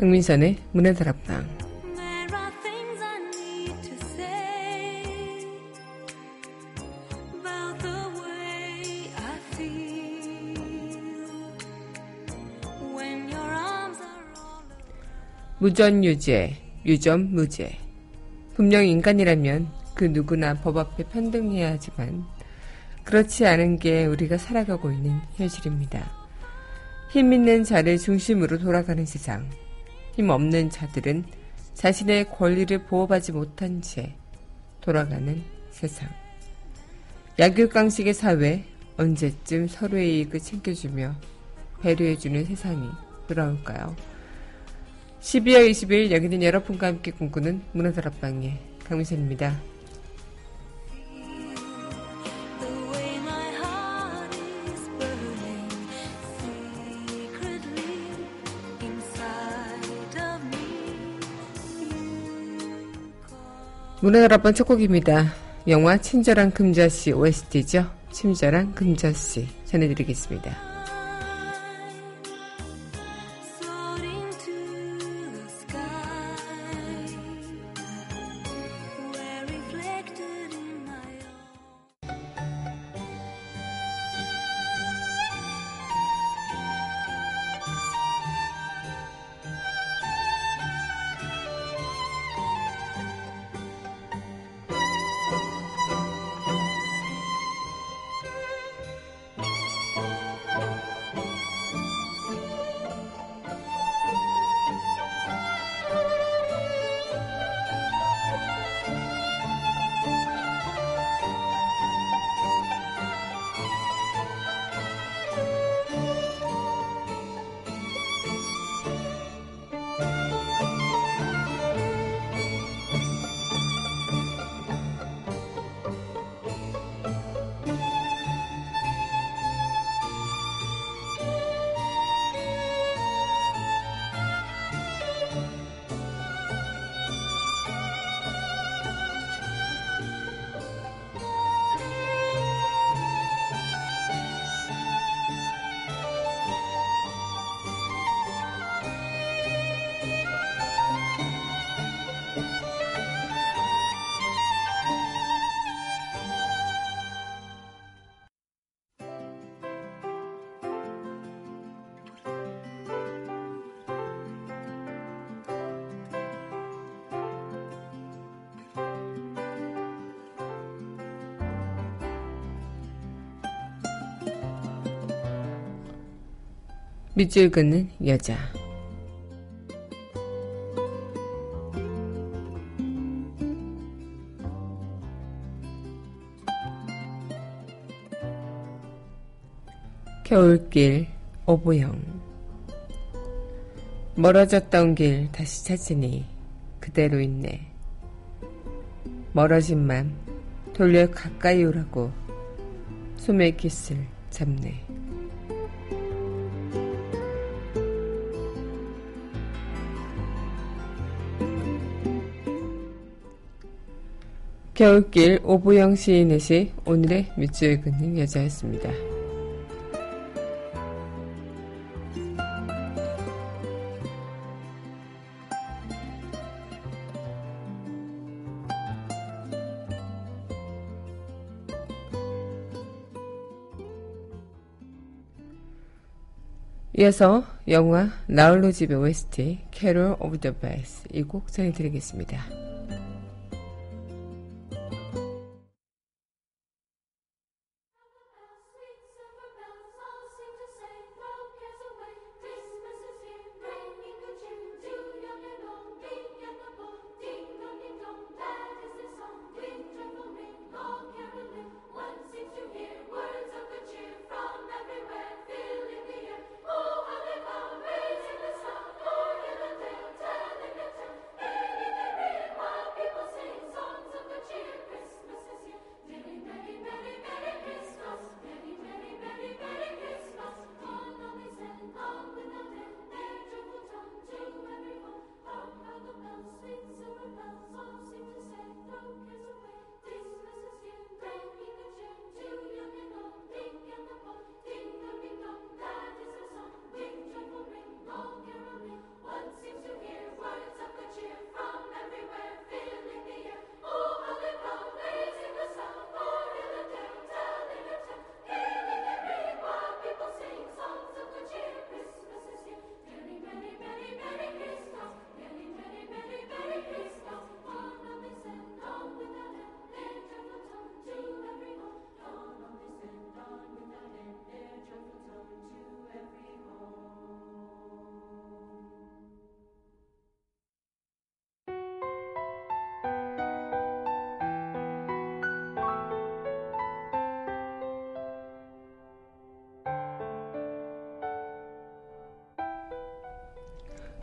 강민선의 문화다락방 무전유죄, 유전무죄. 분명 인간이라면 그 누구나 법 앞에 평등해야 하지만 그렇지 않은 게 우리가 살아가고 있는 현실입니다. 힘 있는 자를 중심으로 돌아가는 세상. 힘 없는 자들은 자신의 권리를 보호받지 못한 채 돌아가는 세상. 약육강식의 사회, 언제쯤 서로의 이익을 챙겨주며 배려해주는 세상이 돌아올까요? 12월 20일 여기는 여러분과 함께 꿈꾸는 문화다락방의 강미선입니다. 문화다락방 첫 곡입니다. 영화 친절한 금자씨 OST죠. 친절한 금자씨 전해드리겠습니다. 밑줄 긋는 여자. 겨울길 오보영 멀어졌던 길 다시 찾으니 그대로 있네. 멀어진 맘 돌려 가까이 오라고 소매깃을 잡네. 겨울길 오보영 시인의 시 오늘의 밑줄 긋는 여자였습니다. 이어서 영화 나홀로 집의 OST 캐롤 오브 더 베스 이 곡 전해드리겠습니다.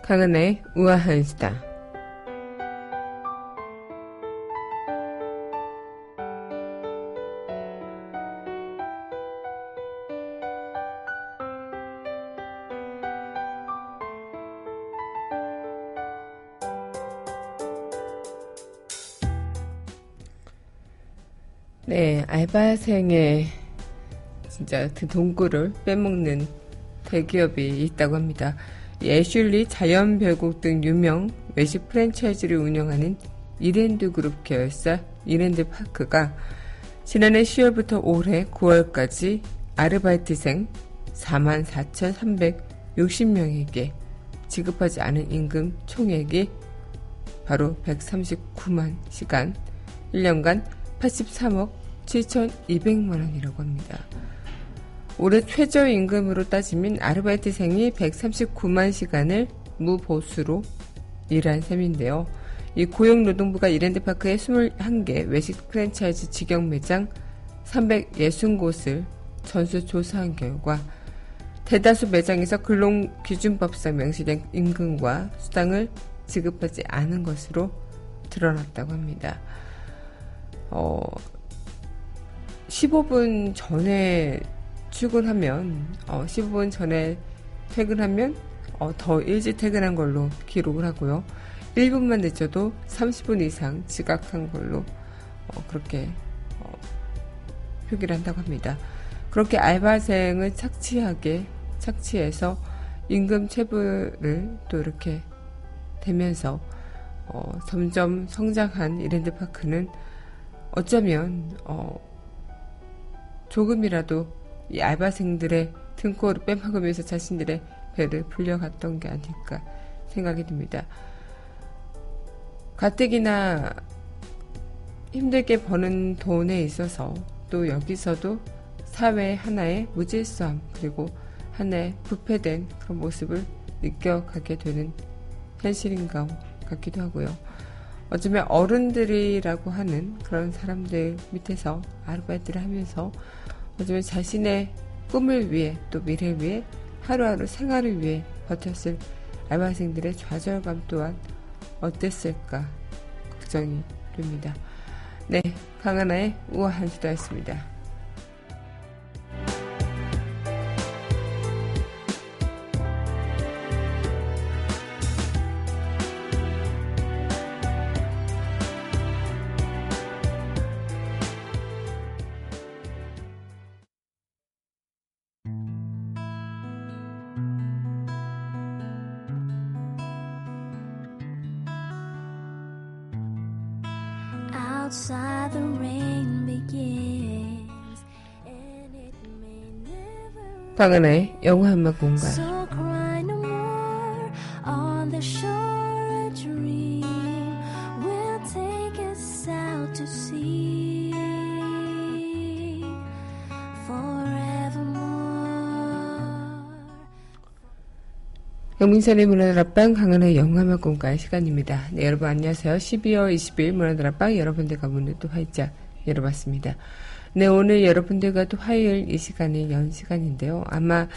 강은의 우아한 수다. 네, 알바생의 진짜 그 동굴을 빼먹는 대기업이 있다고 합니다. 이 애슐리, 자연별곡 등 유명 외식 프랜차이즈를 운영하는 이랜드 그룹 계열사 이랜드 파크가 지난해 10월부터 올해 9월까지 아르바이트생 44,360명에게 지급하지 않은 임금 총액이 바로 139만 시간, 1년간 83억 7,200만 원이라고 합니다. 올해 최저임금으로 따지면 아르바이트생이 139만 시간을 무보수로 일한 셈인데요. 이 고용노동부가 이랜드파크의 21개 외식 프랜차이즈 직영 매장 360곳을 전수 조사한 결과 대다수 매장에서 근로 기준법상 명시된 임금과 수당을 지급하지 않은 것으로 드러났다고 합니다. 어, 15분 전에 출근하면, 어, 15분 전에 퇴근하면, 어, 더 일찍 퇴근한 걸로 기록을 하고요. 1분만 늦어도 30분 이상 지각한 걸로, 어, 그렇게, 어, 표기를 한다고 합니다. 그렇게 알바생을 착취하게, 착취해서 임금 체불을 또 이렇게 되면서, 어, 점점 성장한 이랜드 파크는 어쩌면 어, 조금이라도 이 알바생들의 등골을 빼먹으면서 자신들의 배를 불려갔던 게 아닐까 생각이 듭니다. 가뜩이나 힘들게 버는 돈에 있어서 또 여기서도 사회 하나의 무질서함 그리고 하나의 부패된 그런 모습을 느껴가게 되는 현실인가 같기도 하고요. 어쩌면 어른들이라고 하는 그런 사람들 밑에서 아르바이트를 하면서 어쩌면 자신의 꿈을 위해 또 미래를 위해 하루하루 생활을 위해 버텼을 알바생들의 좌절감 또한 어땠을까 걱정이 됩니다. 네, 강하나의 우아한 수다였습니다. 강하나의 영화 음악 공간. 영민선의 문화들 앞방 강은의 영화만 공간 시간입니다. 네, 여러분 안녕하세요. 12월 20일 문화들 앞방 여러분들과 문을 또 활짝 열어봤습니다. 네, 오늘 여러분들과 또 화요일 이 시간이 연 시간인데요. 아마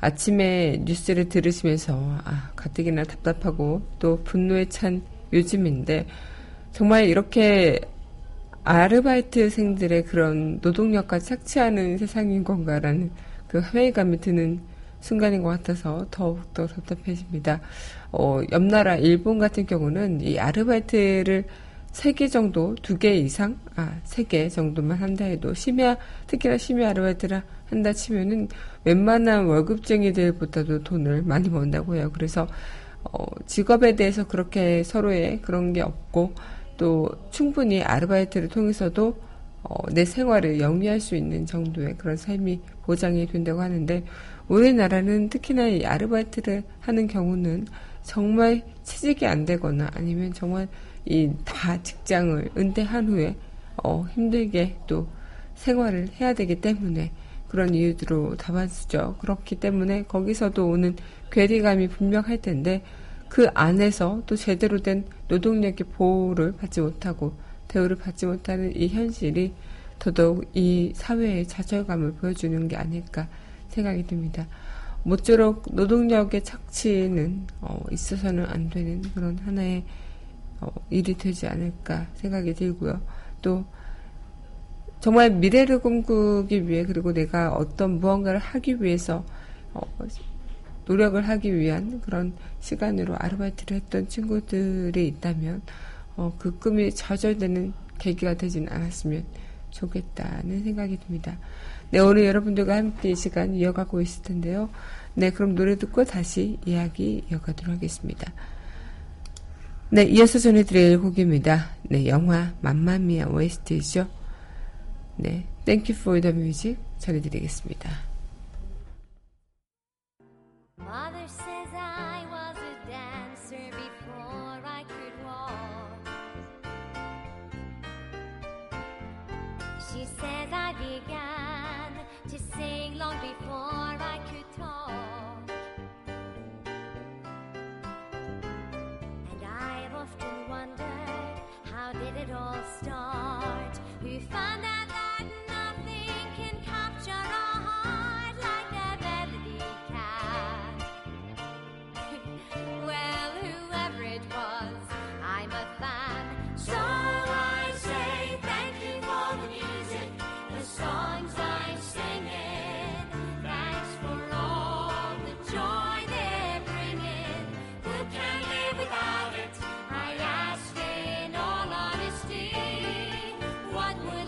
아침에 뉴스를 들으시면서 아, 가뜩이나 답답하고 또 분노에 찬 요즘인데 정말 이렇게 아르바이트생들의 그런 노동력까지 착취하는 세상인 건가라는 그 회의감이 드는 순간인 것 같아서 더욱더 답답해집니다. 어, 옆나라 일본 같은 경우는 이 아르바이트를 세개 정도, 두개 이상, 아, 세개 정도만 한다 해도 심야, 특히나 심야 아르바이트를 한다 치면은 웬만한 월급쟁이들보다도 돈을 많이 번다고 해요. 그래서 어, 직업에 대해서 그렇게 서로의 그런 게 없고 또 충분히 아르바이트를 통해서도 어, 내 생활을 영위할 수 있는 정도의 그런 삶이 보장이 된다고 하는데 우리나라는 특히나 이 아르바이트를 하는 경우는 정말 취직이 안 되거나 아니면 정말 이 다 직장을 은퇴한 후에 어, 힘들게 또 생활을 해야 되기 때문에 그런 이유들로 다반수죠. 그렇기 때문에 거기서도 오는 괴리감이 분명할 텐데 그 안에서 또 제대로 된 노동력의 보호를 받지 못하고 대우를 받지 못하는 이 현실이 더더욱 이 사회의 좌절감을 보여주는 게 아닐까 생각이 듭니다. 모쪼록 노동력의 착취는 어, 있어서는 안 되는 그런 하나의 어, 일이 되지 않을까 생각이 들고요. 또 정말 미래를 꿈꾸기 위해 그리고 내가 어떤 무언가를 하기 위해서 어, 노력을 하기 위한 그런 시간으로 아르바이트를 했던 친구들이 있다면 어, 그 꿈이 좌절되는 계기가 되진 않았으면 좋겠다는 생각이 듭니다. 네, 오늘 여러분들과 함께 이 시간 이어가고 있을 텐데요. 네, 그럼 노래 듣고 다시 이야기 이어가도록 하겠습니다. 네, 이어서 전해드릴 곡입니다. 네, 영화 맘마미아 OST죠. 네, Thank you for the music 전해드리겠습니다.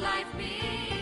Life be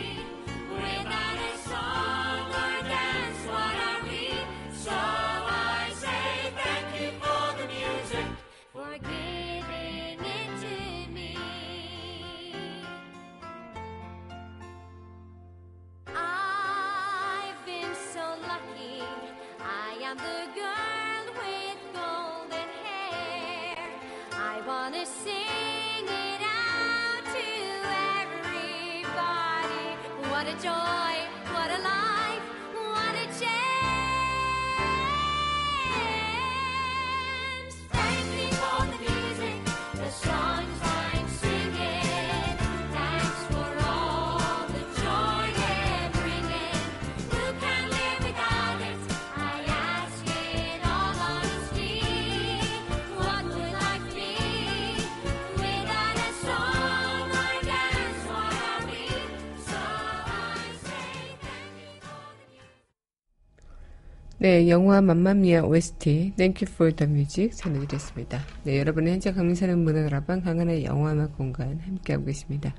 네, 영화 맘마미아 OST Thank you for the music 전해드렸습니다. 네, 여러분은 현재 강민선의 문화드라방 강한의 영화음악 공간 함께하고 계십니다.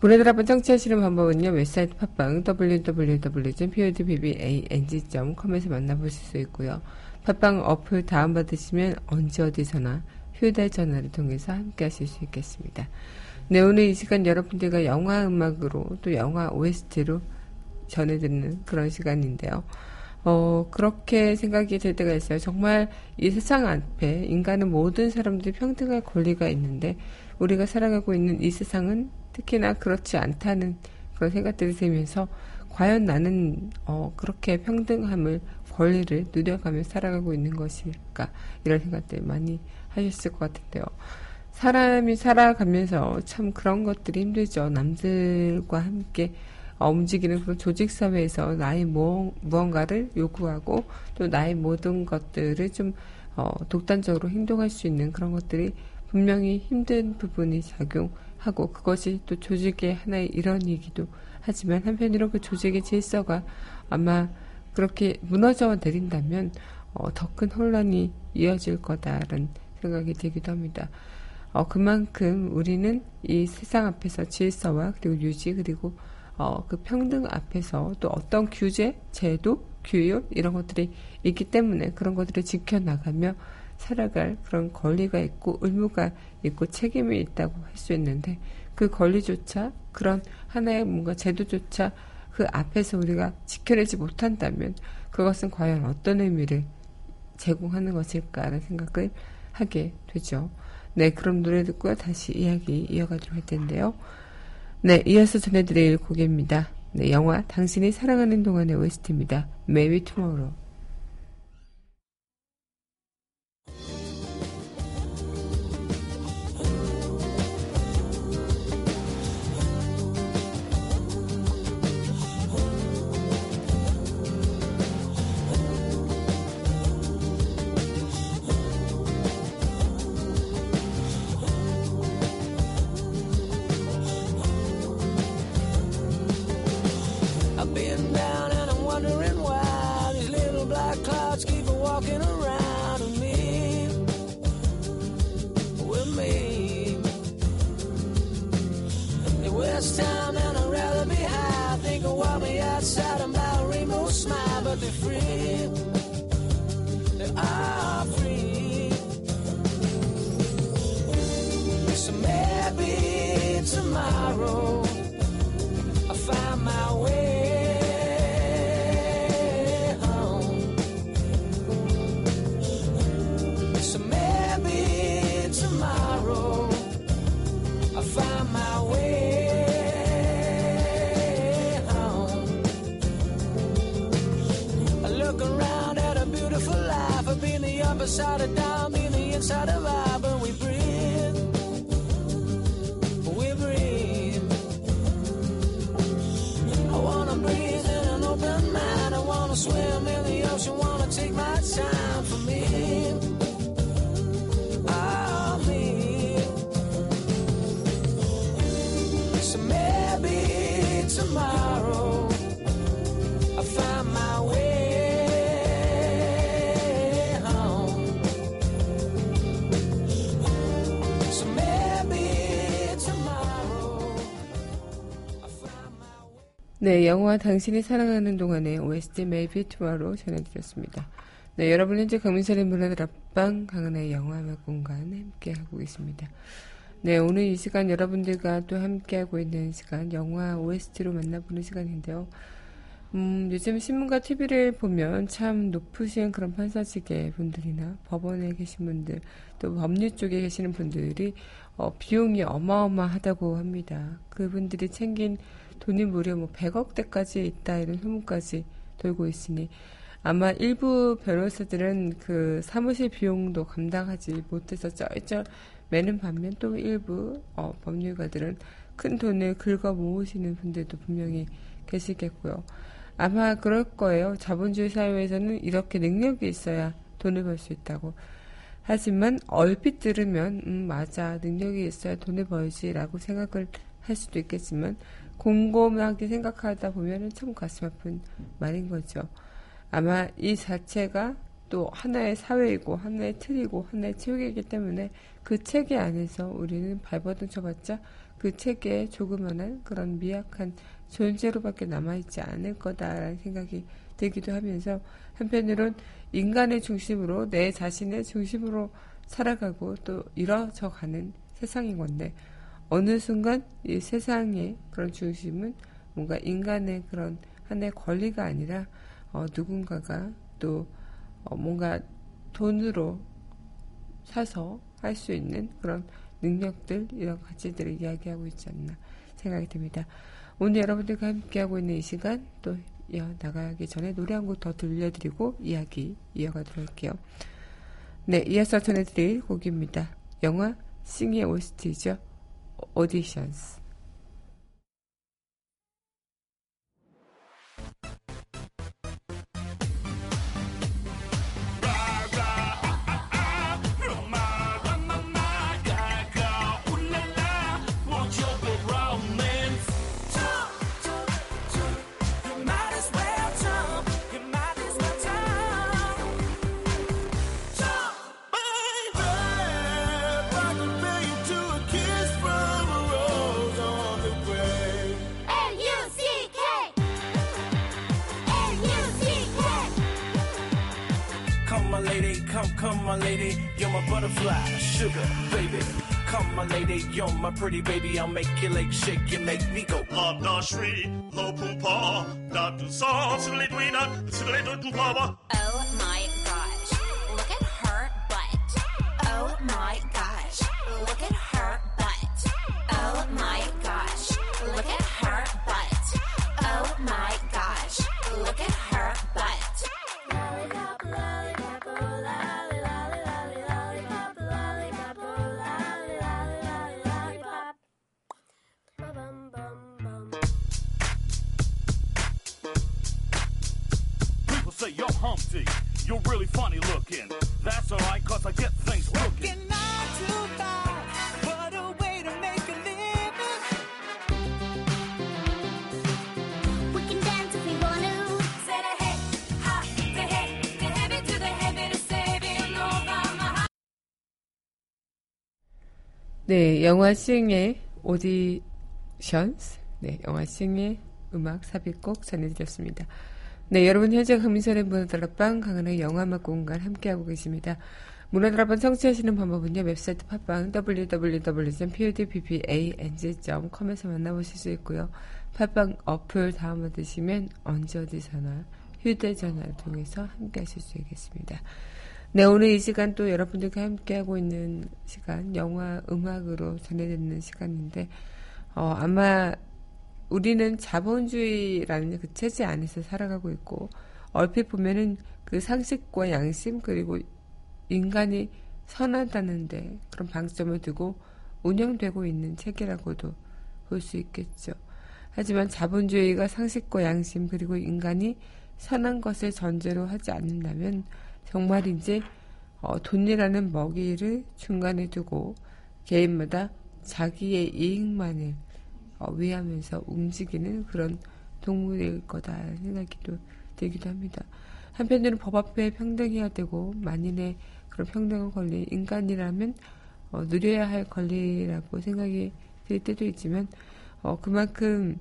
문화드라방 청취하시는 방법은요. 웹사이트 팟빵 www.podbbang.com에서 만나보실 수 있고요. 팟빵 어플 다운받으시면 언제 어디서나 휴대 전화를 통해서 함께하실 수 있겠습니다. 네, 오늘 이 시간 여러분들과 영화 음악으로 또 영화 OST로 전해드리는 그런 시간인데요. 어, 그렇게 생각이 들 때가 있어요. 정말 이 세상 앞에 인간은 모든 사람들이 평등할 권리가 있는데 우리가 살아가고 있는 이 세상은 특히나 그렇지 않다는 그런 생각들이 들면서 과연 나는 어, 그렇게 평등함을 권리를 누려가며 살아가고 있는 것일까 이런 생각들 많이 하셨을 것 같은데요. 사람이 살아가면서 참 그런 것들이 힘들죠. 남들과 함께 어, 움직이는 그런 조직 사회에서 나의 뭐, 무언가를 요구하고 또 나의 모든 것들을 좀 어, 독단적으로 행동할 수 있는 그런 것들이 분명히 힘든 부분이 작용하고 그것이 또 조직의 하나의 일원이기도 하지만 한편으로 그 조직의 질서가 아마 그렇게 무너져 내린다면 어, 더 큰 혼란이 이어질 거다라는 생각이 들기도 합니다. 어, 그만큼 우리는 이 세상 앞에서 질서와 그리고 유지 그리고 어, 그 평등 앞에서 또 어떤 규제, 제도, 규율 이런 것들이 있기 때문에 그런 것들을 지켜나가며 살아갈 그런 권리가 있고 의무가 있고 책임이 있다고 할 수 있는데 그 권리조차 그런 하나의 뭔가 제도조차 그 앞에서 우리가 지켜내지 못한다면 그것은 과연 어떤 의미를 제공하는 것일까라는 생각을 하게 되죠. 네, 그럼 노래 듣고 다시 이야기 이어가도록 할 텐데요. 네, 이어서 전해드릴 곡입니다. 네, 영화 당신이 사랑하는 동안의 OST입니다. Maybe Tomorrow. other side of dime, in the inside 네, 영화 당신이 사랑하는 동안의 OST Maybe Tomorrow 전해드렸습니다. 네, 여러분 현재 강민선의 문화들 앞방 강은의 영화음악 공간 함께하고 계십니다. 네, 오늘 이 시간 여러분들과 또 함께하고 있는 시간 영화 OST로 만나보는 시간인데요. 음, 요즘 신문과 TV를 보면 참 높으신 그런 판사직의 분들이나 법원에 계신 분들, 또 법률 쪽에 계시는 분들이 어, 비용이 어마어마하다고 합니다. 그분들이 챙긴 돈이 무려 뭐 100억대까지 있다 이런 소문까지 돌고 있으니 아마 일부 변호사들은 그 사무실 비용도 감당하지 못해서 쩔쩔 매는 반면 또 일부 어, 법률가들은 큰 돈을 긁어 모으시는 분들도 분명히 계시겠고요. 아마 그럴 거예요. 자본주의 사회에서는 이렇게 능력이 있어야 돈을 벌 수 있다고. 하지만 얼핏 들으면 음 맞아 능력이 있어야 돈을 벌지라고 생각을 할 수도 있겠지만 곰곰하게 생각하다 보면은 참 가슴 아픈 말인 거죠. 아마 이 자체가 또 하나의 사회이고 하나의 틀이고 하나의 체육이기 때문에 그 체계 안에서 우리는 발버둥 쳐봤자 그 체계에 조그만한 그런 미약한 존재로밖에 남아있지 않을 거다라는 생각이 들기도 하면서 한편으론 인간의 중심으로 내 자신의 중심으로 살아가고 또 이뤄져 가는 세상인 건데 어느 순간 이 세상의 그런 중심은 뭔가 인간의 그런 하나의 권리가 아니라 어, 누군가가 또 어, 뭔가 돈으로 사서 할 수 있는 그런 능력들 이런 가치들을 이야기하고 있지 않나 생각이 듭니다. 오늘 여러분들과 함께하고 있는 이 시간 또 이어 나가기 전에 노래 한 곡 더 들려드리고 이야기 이어가도록 할게요. 네, 이어서 전해드릴 곡입니다. 영화 싱의 OST죠. 오 my butterfly, sugar, baby. Come, my lady, you're my pretty baby. I'll make your legs shake, you make me go. Up the street, low poom paw, not to You're Humpty, you're really funny looking. That's alright, cause I get things cooking. Working nine to five, what a way to make a living. We can dance if we want to. Say the hey, ha, the hey, the heavy to the heavy to saving over my 네, 영화 싱의 오디션스. 네, 영화 싱의 음악 삽입곡 전해드렸습니다. 네, 여러분 현재 강민선의 문화다락방 강한의 영화음악 공간 함께하고 계십니다. 문화들 한번 성취하시는 방법은요. 웹사이트 팟빵 www.podbbang.com에서 만나보실 수 있고요. 팟빵 어플 다운받으시면 언제 어디서나 휴대전화를 통해서 함께 하실 수 있겠습니다. 네, 오늘 이 시간 또 여러분들과 함께하고 있는 시간, 영화, 음악으로 전해듣는 시간인데, 어, 아마 우리는 자본주의라는 그 체제 안에서 살아가고 있고, 얼핏 보면은 그 상식과 양심, 그리고 인간이 선하다는데 그런 방점을 두고 운영되고 있는 체계라고도 볼 수 있겠죠. 하지만 자본주의가 상식과 양심, 그리고 인간이 선한 것을 전제로 하지 않는다면 정말 이제 어, 돈이라는 먹이를 중간에 두고 개인마다 자기의 이익만을 어, 위하면서 움직이는 그런 동물일 거다라는 생각이 또 들기도 합니다. 한편으로는 법 앞에 평등해야 되고 만인의 그런 평등한 권리, 인간이라면 어, 누려야 할 권리라고 생각이 들 때도 있지만 어, 그만큼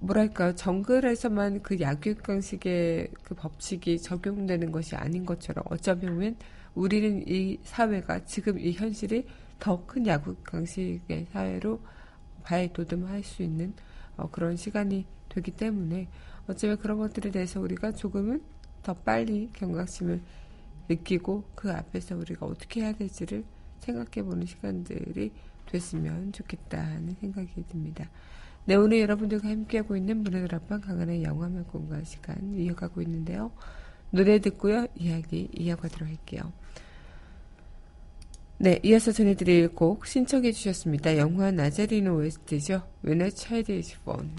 뭐랄까 정글에서만 그 약육강식의 그 법칙이 적용되는 것이 아닌 것처럼 어쩌면 우리는 이 사회가 지금 이 현실이 더 큰 약육강식의 사회로 발돋움할 수 있는 어, 그런 시간이 되기 때문에 어쩌면 그런 것들에 대해서 우리가 조금은 더 빨리 경각심을 느끼고 그 앞에서 우리가 어떻게 해야 될지를 생각해보는 시간들이 됐으면 좋겠다는 생각이 듭니다. 네, 오늘 여러분들과 함께하고 있는 문화들 앞방 강한의 영화만 공간 시간 이어가고 있는데요. 노래 듣고요. 이야기 이어가도록 할게요. 네, 이어서 전해드릴 곡 신청해 주셨습니다. 영화 나자리노 OST죠. When a Child is Born.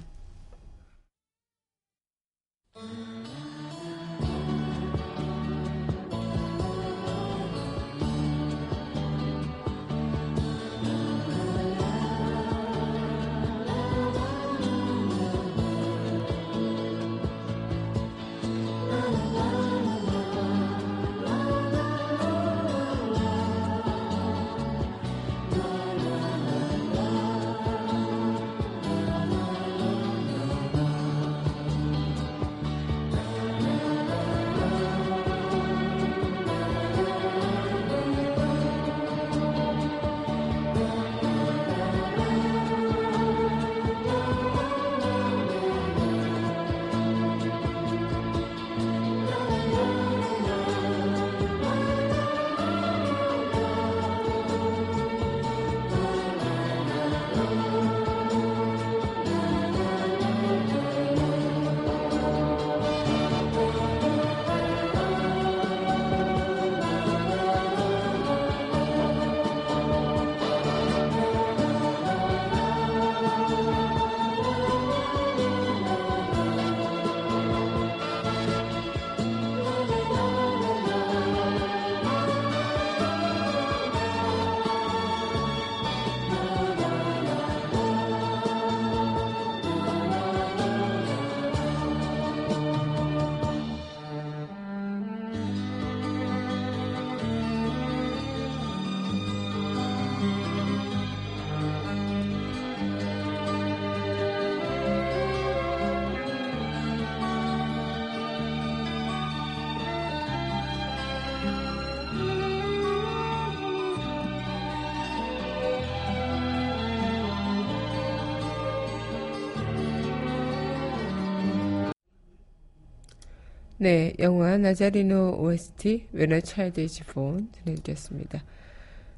네, 영화 나자리노 OST Child is Born 전해드렸습니다.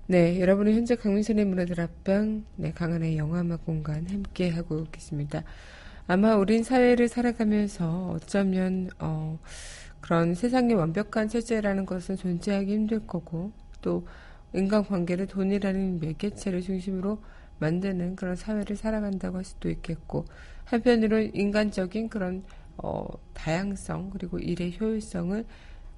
네, 여러분은 현재 강민선의 문화들 앞방 네, 강한의 영화음악 공간 함께 하고 계십니다. 아마 우린 사회를 살아가면서 어쩌면 어, 그런 세상의 완벽한 체제라는 것은 존재하기 힘들 거고 또 인간관계를 돈이라는 매개체를 중심으로 만드는 그런 사회를 살아간다고 할 수도 있겠고 한편으로 인간적인 그런 어, 다양성 그리고 일의 효율성을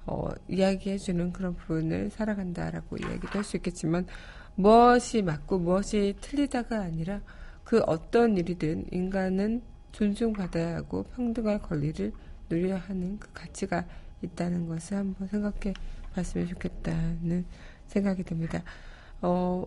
어, 이야기해주는 그런 부분을 살아간다라고 이야기도 할 수 있겠지만 무엇이 맞고 무엇이 틀리다가 아니라 그 어떤 일이든 인간은 존중받아야 하고 평등할 권리를 누려야 하는 그 가치가 있다는 것을 한번 생각해 봤으면 좋겠다는 생각이 듭니다. 어,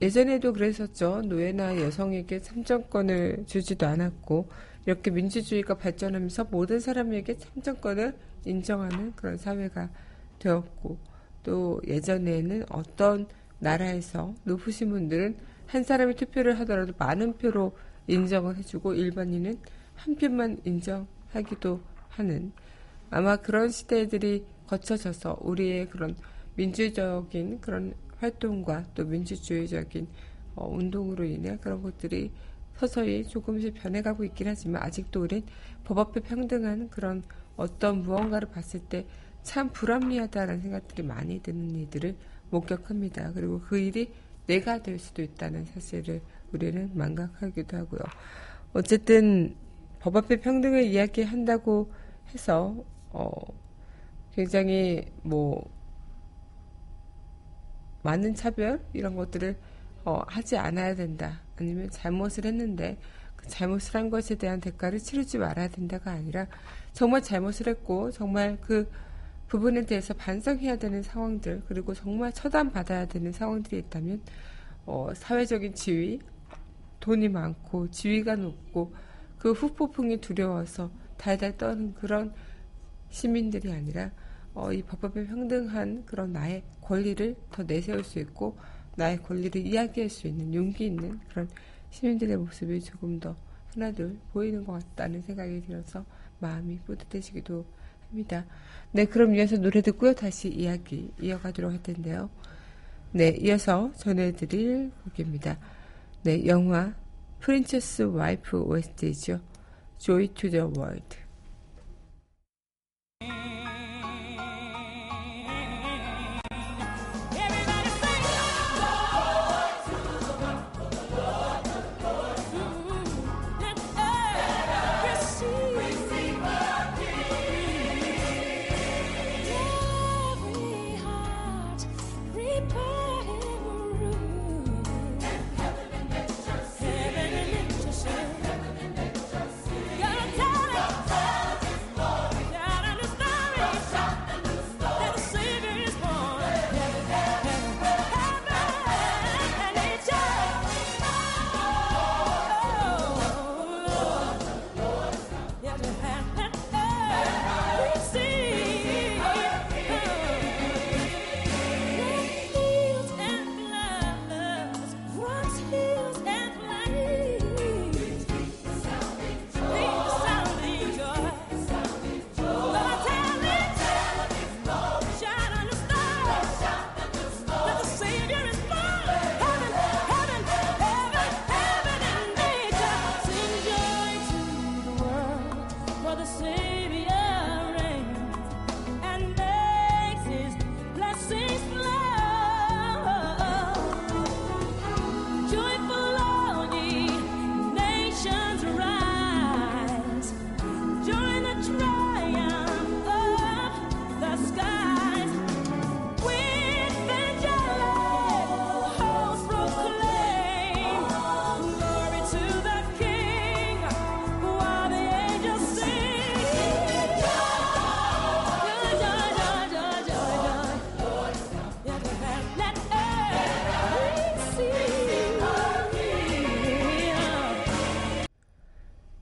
예전에도 그랬었죠. 노예나 여성에게 참정권을 주지도 않았고, 이렇게 민주주의가 발전하면서 모든 사람에게 참정권을 인정하는 그런 사회가 되었고 또 예전에는 어떤 나라에서 높으신 분들은 한 사람이 투표를 하더라도 많은 표로 인정을 해주고 일반인은 한 표만 인정하기도 하는 아마 그런 시대들이 거쳐져서 우리의 그런 민주적인 그런 활동과 또 민주주의적인 어, 운동으로 인해 그런 것들이 서서히 조금씩 변해가고 있긴 하지만 아직도 우린 법 앞에 평등한 그런 어떤 무언가를 봤을 때 참 불합리하다라는 생각들이 많이 드는 일들을 목격합니다. 그리고 그 일이 내가 될 수도 있다는 사실을 우리는 망각하기도 하고요. 어쨌든 법 앞에 평등을 이야기한다고 해서 어, 굉장히 뭐 많은 차별 이런 것들을 어, 하지 않아야 된다. 아니면 잘못을 했는데 그 잘못을 한 것에 대한 대가를 치르지 말아야 된다가 아니라 정말 잘못을 했고 정말 그 부분에 대해서 반성해야 되는 상황들 그리고 정말 처단받아야 되는 상황들이 있다면 어, 사회적인 지위 돈이 많고 지위가 높고 그 후폭풍이 두려워서 달달 떠는 그런 시민들이 아니라 어, 이 법법에 평등한 그런 나의 권리를 더 내세울 수 있고 나의 권리를 이야기할 수 있는 용기 있는 그런 시민들의 모습이 조금 더 하나둘 보이는 것 같다는 생각이 들어서 마음이 뿌듯해지기도 합니다. 네, 그럼 이어서 노래 듣고요. 다시 이야기 이어가도록 할 텐데요. 네, 이어서 전해드릴 곡입니다. 네, 영화 프린체스 와이프 OST죠. Joy to the World.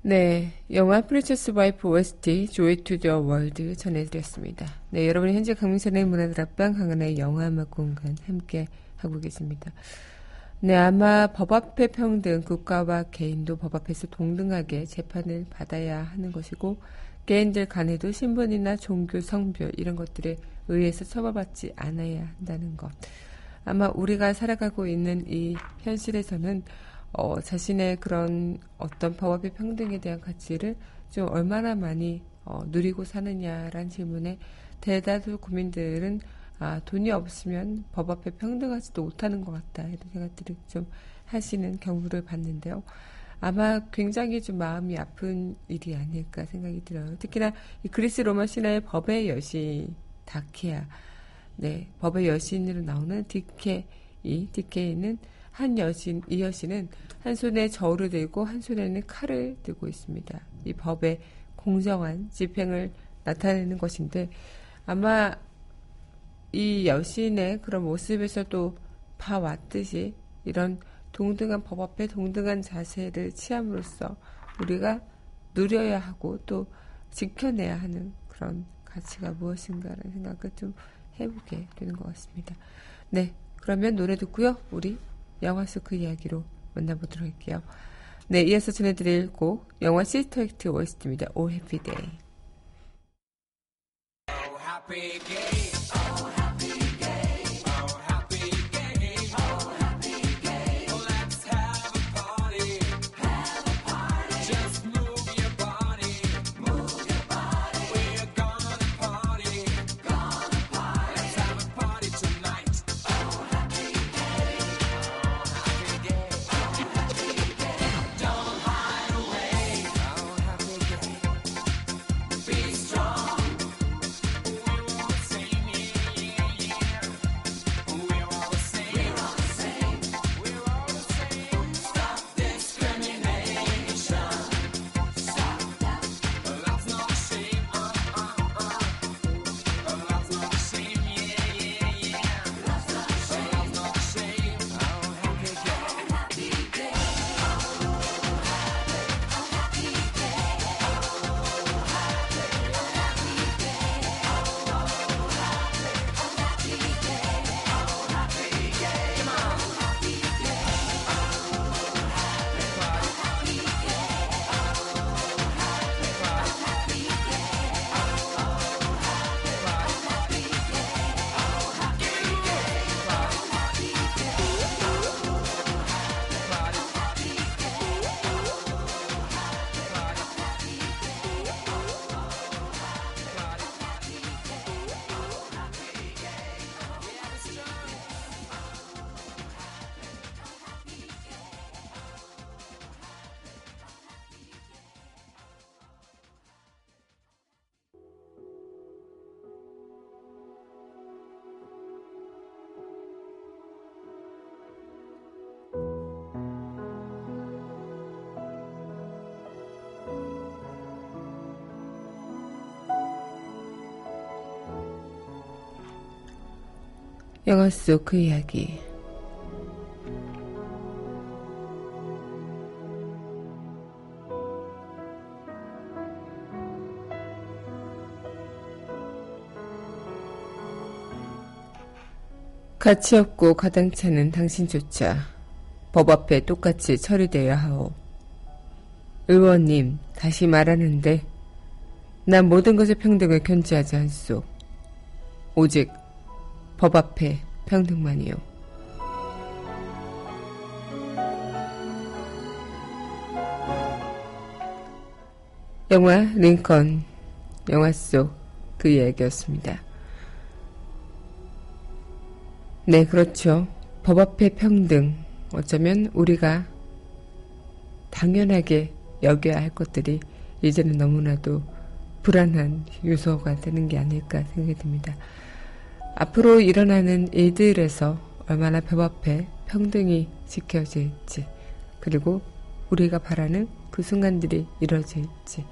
네, 영화 Preacher's Wife OST Joy to the World 전해드렸습니다. 네, 여러분 현재 강민선의 문화다락방 강한의 영화 음악 공간 함께 하고 계십니다. 네, 아마 법 앞에 평등, 국가와 개인도 법 앞에서 동등하게 재판을 받아야 하는 것이고 개인들 간에도 신분이나 종교, 성별 이런 것들에 의해서 처벌받지 않아야 한다는 것. 아마 우리가 살아가고 있는 이 현실에서는 어, 자신의 그런 어떤 법의 평등에 대한 가치를 좀 얼마나 많이 어, 누리고 사느냐라는 질문에 대다수 국민들은 아, 돈이 없으면 법 앞에 평등하지도 못하는 것 같다 이런 생각들을 좀 하시는 경우를 봤는데요. 아마 굉장히 좀 마음이 아픈 일이 아닐까 생각이 들어요. 특히나 이 그리스 로마 신화의 법의 여신 다케아, 네 법의 여신으로 나오는 디케 이, 디케이는 한 여신, 이 여신은 한 손에 저울을 들고 한 손에는 칼을 들고 있습니다. 이 법의 공정한 집행을 나타내는 것인데 아마 이 여신의 그런 모습에서 도 봐왔듯이 이런 동등한 법 앞에 동등한 자세를 취함으로써 우리가 누려야 하고 또 지켜내야 하는 그런 가치가 무엇인가라는 생각을 좀 해보게 되는 것 같습니다. 네, 그러면 노래 듣고요. 우리 영화 속 그 이야기로 만나보도록 할게요. 네, 이어서 전해드릴 곡 영화 시스터 액트 OST입니다. 오 해피 영화 속 그 이야기. 가치 없고 가당찮은 당신조차 법 앞에 똑같이 처리되어야 하오. 의원님, 다시 말하는데, 난 모든 것의 평등을 견지하지 않소. 오직 법 앞에 평등만이요. 영화 링컨 영화 속 그 이야기였습니다. 네, 그렇죠. 법 앞에 평등. 어쩌면 우리가 당연하게 여겨야 할 것들이 이제는 너무나도 불안한 요소가 되는 게 아닐까 생각이 듭니다. 앞으로 일어나는 일들에서 얼마나 법 앞에 평등이 지켜질지, 그리고 우리가 바라는 그 순간들이 이뤄질지,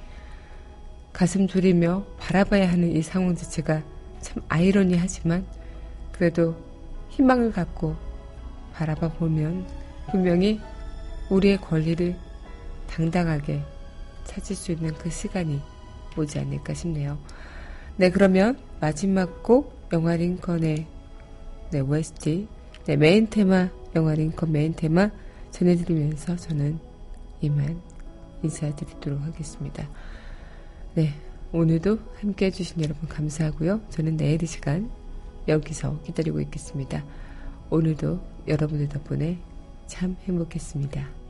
가슴 졸이며 바라봐야 하는 이 상황 자체가 참 아이러니하지만, 그래도 희망을 갖고 바라봐 보면 분명히 우리의 권리를 당당하게 찾을 수 있는 그 시간이 오지 않을까 싶네요. 네, 그러면 마지막 곡 영화 링컨의 네, OST 네, 메인 테마 영화 링컨 메인 테마 전해드리면서 저는 이만 인사드리도록 하겠습니다. 네, 오늘도 함께 해주신 여러분 감사하고요. 저는 내일 이 시간 여기서 기다리고 있겠습니다. 오늘도 여러분들 덕분에 참 행복했습니다.